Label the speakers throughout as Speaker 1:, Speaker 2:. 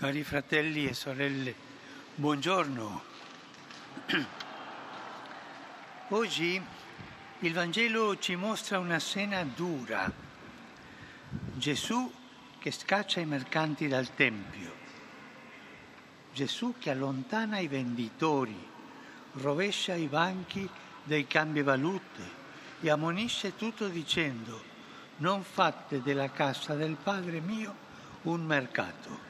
Speaker 1: Cari fratelli e sorelle, buongiorno. Oggi il Vangelo ci mostra una scena dura. Gesù che scaccia i mercanti dal Tempio. Gesù che allontana i venditori, rovescia i banchi dei cambivalute e ammonisce tutto dicendo non fate della casa del Padre mio un mercato.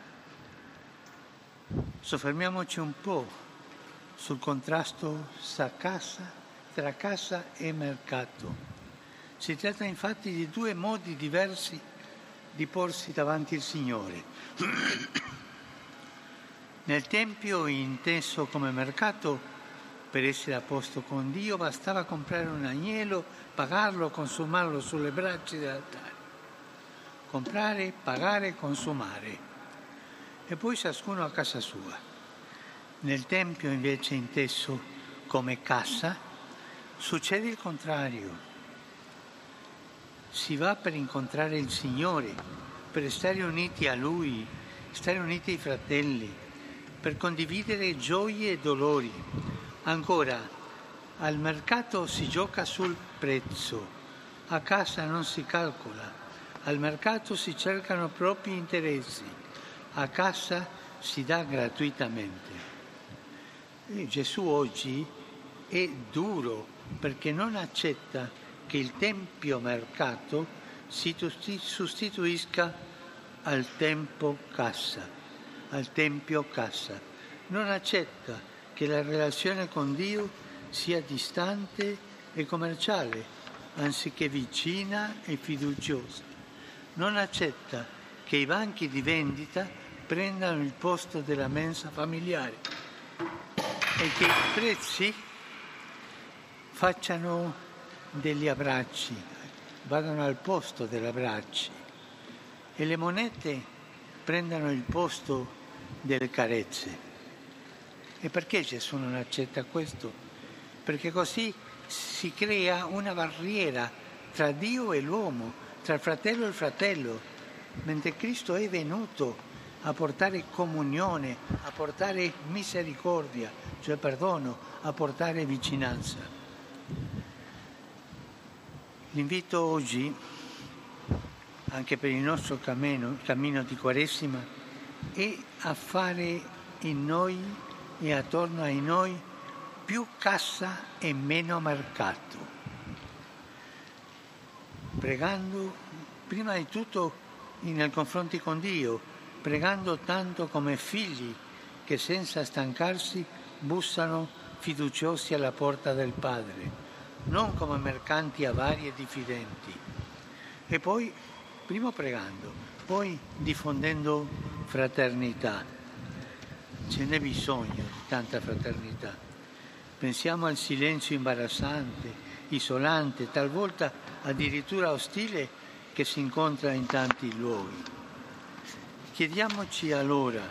Speaker 1: Soffermiamoci un po' sul contrasto tra casa e mercato. Si tratta infatti di due modi diversi di porsi davanti il Signore. Nel Tempio, inteso come mercato, per essere a posto con Dio bastava comprare un agnello, pagarlo, consumarlo sulle braccia dell'altare. Comprare, pagare, consumare e poi ciascuno a casa sua. Nel Tempio invece inteso come casa succede il contrario. Si va per incontrare il Signore, per stare uniti a Lui, stare uniti ai fratelli, per condividere gioie e dolori. Ancora, al mercato si gioca sul prezzo, a casa non si calcola, al mercato si cercano propri interessi a casa si dà gratuitamente. E Gesù oggi è duro perché non accetta che il tempio mercato si sostituisca al tempo cassa, al tempio cassa. Non accetta che la relazione con Dio sia distante e commerciale, anziché vicina e fiduciosa. Non accetta che i banchi di vendita prendano il posto della mensa familiare e che i prezzi facciano degli abbracci, vadano al posto degli abbracci e le monete prendano il posto delle carezze. E perché Gesù non accetta questo? Perché così si crea una barriera tra Dio e l'uomo, tra fratello e fratello, mentre Cristo è venuto a portare comunione, a portare misericordia, cioè perdono, a portare vicinanza. L'invito oggi, anche per il nostro cammino, cammino di Quaresima, è a fare in noi e attorno a noi più cassa e meno mercato. Pregando prima di tutto nei confronti con Dio, pregando tanto come figli che senza stancarsi bussano fiduciosi alla porta del Padre, non come mercanti avari e diffidenti. E poi, prima pregando, poi diffondendo fraternità. Ce n'è bisogno di tanta fraternità. Pensiamo al silenzio imbarazzante, isolante, talvolta addirittura ostile che si incontra in tanti luoghi. Chiediamoci allora,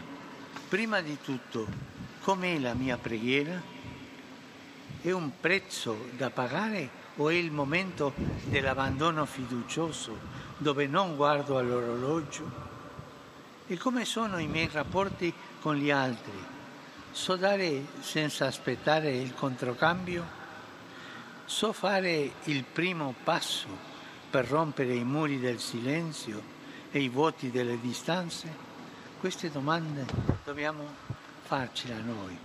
Speaker 1: prima di tutto, com'è la mia preghiera? È un prezzo da pagare o è il momento dell'abbandono fiducioso dove non guardo all'orologio? E come sono i miei rapporti con gli altri? So dare senza aspettare il controcambio? So fare il primo passo per rompere i muri del silenzio? e i vuoti delle distanze? Queste domande dobbiamo farcela noi.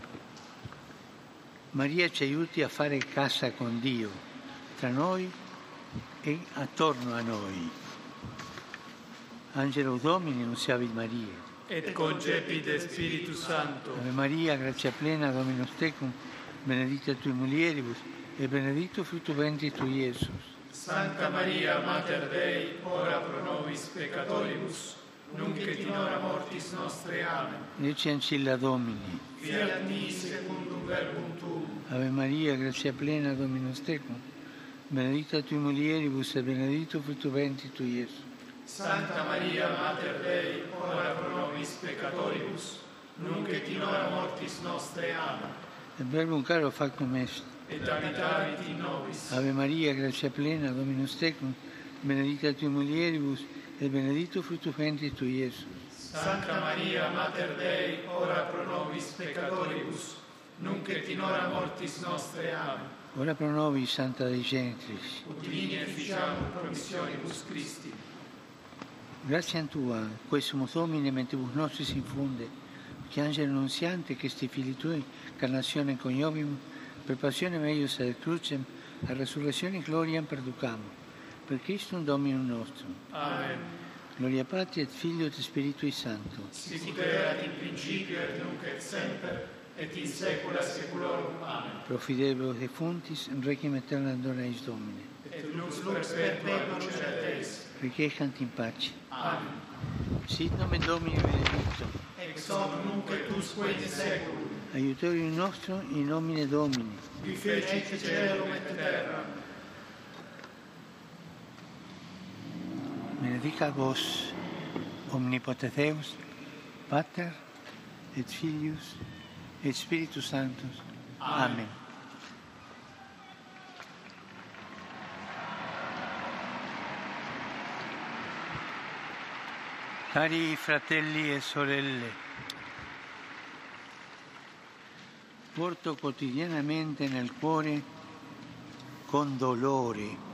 Speaker 1: Maria ci aiuti a fare casa con Dio, tra noi e attorno a noi. Angelo Domini, nunciavit Maria.
Speaker 2: Et concepit Spiritus Santo.
Speaker 1: Ave Maria, grazia plena, Dominus tecum, benedicta tui mulieribus, e benedictus fructus ventris tui, Iesus.
Speaker 2: Santa Maria, Mater Dei, ora pro nobis peccatoribus, nunc et in hora mortis nostre. Amen.
Speaker 1: Ecce ancilla Domini.
Speaker 2: Fiat mi secundum verbum tuum.
Speaker 1: Ave Maria, grazia plena, Dominus tecum, benedicta tui mulieribus e benedictus fructus ventris tui, Iesus.
Speaker 2: Santa Maria, Mater Dei, ora pro nobis peccatoribus, nunc et in hora mortis nostre. Amen.
Speaker 1: Il verbum caro factum est
Speaker 2: et abitavit in nobis.
Speaker 1: Ave Maria, grazia plena, Dominus tecum, benedicta tui mulieribus, et benedictus fructus ventris tui, Iesus.
Speaker 2: Santa Maria, Mater Dei, ora pro nobis peccatoribus, nunc et in hora mortis nostre. Amen.
Speaker 1: Ora pro nobis, Santa Dei Gentris.
Speaker 2: Ut vini efficiamur promissionibus Christi.
Speaker 1: Grazie a Tua, questo Domine, mentibus nostris infunde, che angelo annunziante, che sti figli Tuoi, carnazione coniovium, per passione meius ad crucem, a resurrezione gloriam perducamo. Per Christum Dominum nostrum.
Speaker 2: Amen.
Speaker 1: Gloria Patri et Figlio et Spiritui Sancto.
Speaker 2: Sicut erat in principio et nunc et semper, et in saecula saeculorum. Amen.
Speaker 1: Pro fidelibus defuntis, requiem aeterna dona eis Domine.
Speaker 2: Et lux perpetua lucet eis.
Speaker 1: Requiescant in pace.
Speaker 2: Amen.
Speaker 1: Sit nomen Domini benedictum.
Speaker 2: Ex hoc nunc et usque in saeculum.
Speaker 1: Aiutorium nostrum in nomine Domini.
Speaker 2: Qui fecit celum et terra.
Speaker 1: Benedica vos, omnipotens Deus, Pater et Filius et Spiritus Sanctus. Amen. Cari fratelli e sorelle, porto quotidianamente nel cuore con dolore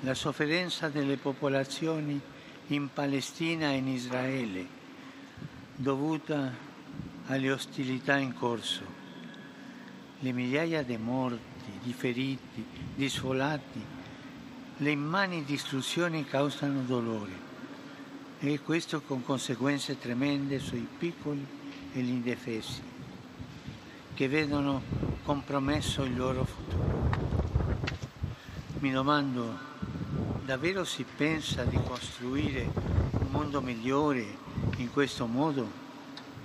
Speaker 1: la sofferenza delle popolazioni in Palestina e in Israele, dovuta alle ostilità in corso, le migliaia di morti, di feriti, di sfolati, le immani distruzioni causano dolore e questo con conseguenze tremende sui piccoli e gli indefessi, che vedono compromesso il loro futuro. Mi domando, davvero si pensa di costruire un mondo migliore in questo modo?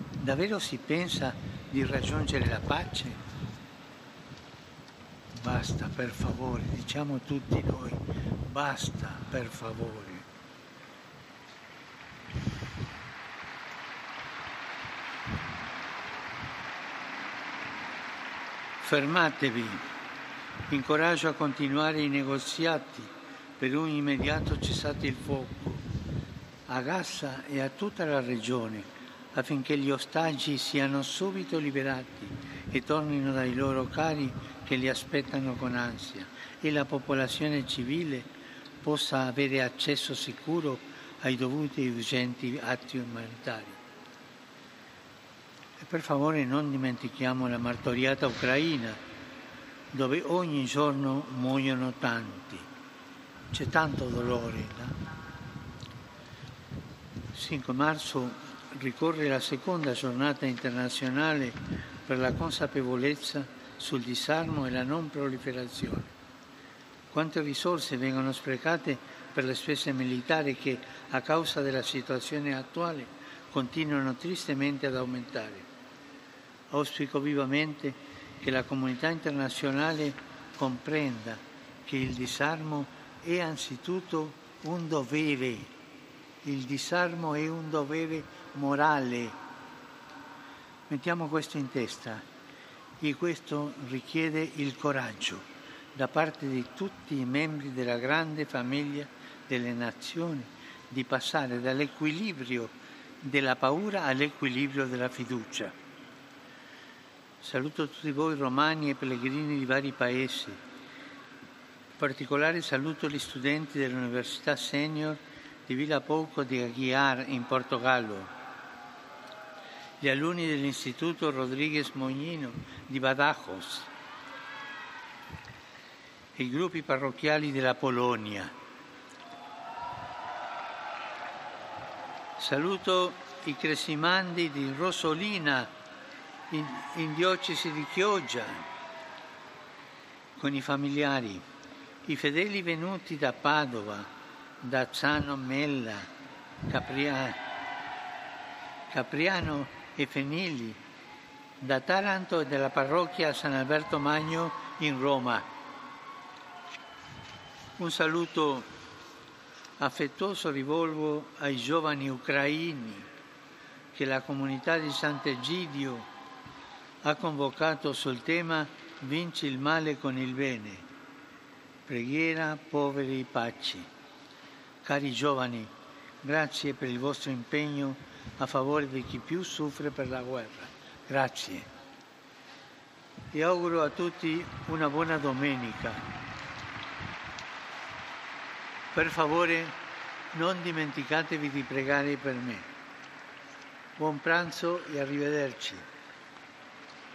Speaker 1: Davvero si pensa di raggiungere la pace? Basta, per favore, diciamo tutti noi, basta, per favore. Fermatevi, incoraggio a continuare i negoziati. Per un immediato cessate il fuoco. A Gaza e a tutta la regione affinché gli ostaggi siano subito liberati e tornino dai loro cari che li aspettano con ansia e la popolazione civile possa avere accesso sicuro ai dovuti e urgenti atti umanitari. Per favore non dimentichiamo la martoriata Ucraina, dove ogni giorno muoiono tanti. C'è tanto dolore. No? 5 marzo ricorre la seconda giornata internazionale per la consapevolezza sul disarmo e la non proliferazione. Quante risorse vengono sprecate per le spese militari che, a causa della situazione attuale, continuano tristemente ad aumentare. Auspico vivamente che la comunità internazionale comprenda che il disarmo è anzitutto un dovere, il disarmo è un dovere morale. Mettiamo questo in testa e questo richiede il coraggio da parte di tutti i membri della grande famiglia delle nazioni di passare dall'equilibrio della paura all'equilibrio della fiducia. Saluto tutti voi romani e pellegrini di vari paesi. In particolare saluto gli studenti dell'Università Senior di Villa Pouco di Aguiar in Portogallo, gli alunni dell'Istituto Rodriguez Mognino di Badajoz, i gruppi parrocchiali della Polonia. Saluto i cresimandi di Rosolina in, in diocesi di Chioggia con i familiari, i fedeli venuti da Padova, da Zano Mella, Capria, Capriano e Fenili, da Taranto e dalla parrocchia San Alberto Magno in Roma. Un saluto affettuoso rivolgo ai giovani ucraini che la comunità di Sant'Egidio ha convocato sul tema Vinci il male con il bene. Preghiera, poveri, pace. Cari giovani, grazie per il vostro impegno a favore di chi più soffre per la guerra. Grazie. Vi auguro a tutti una buona domenica. Per favore non dimenticatevi di pregare per me. Buon pranzo e arrivederci.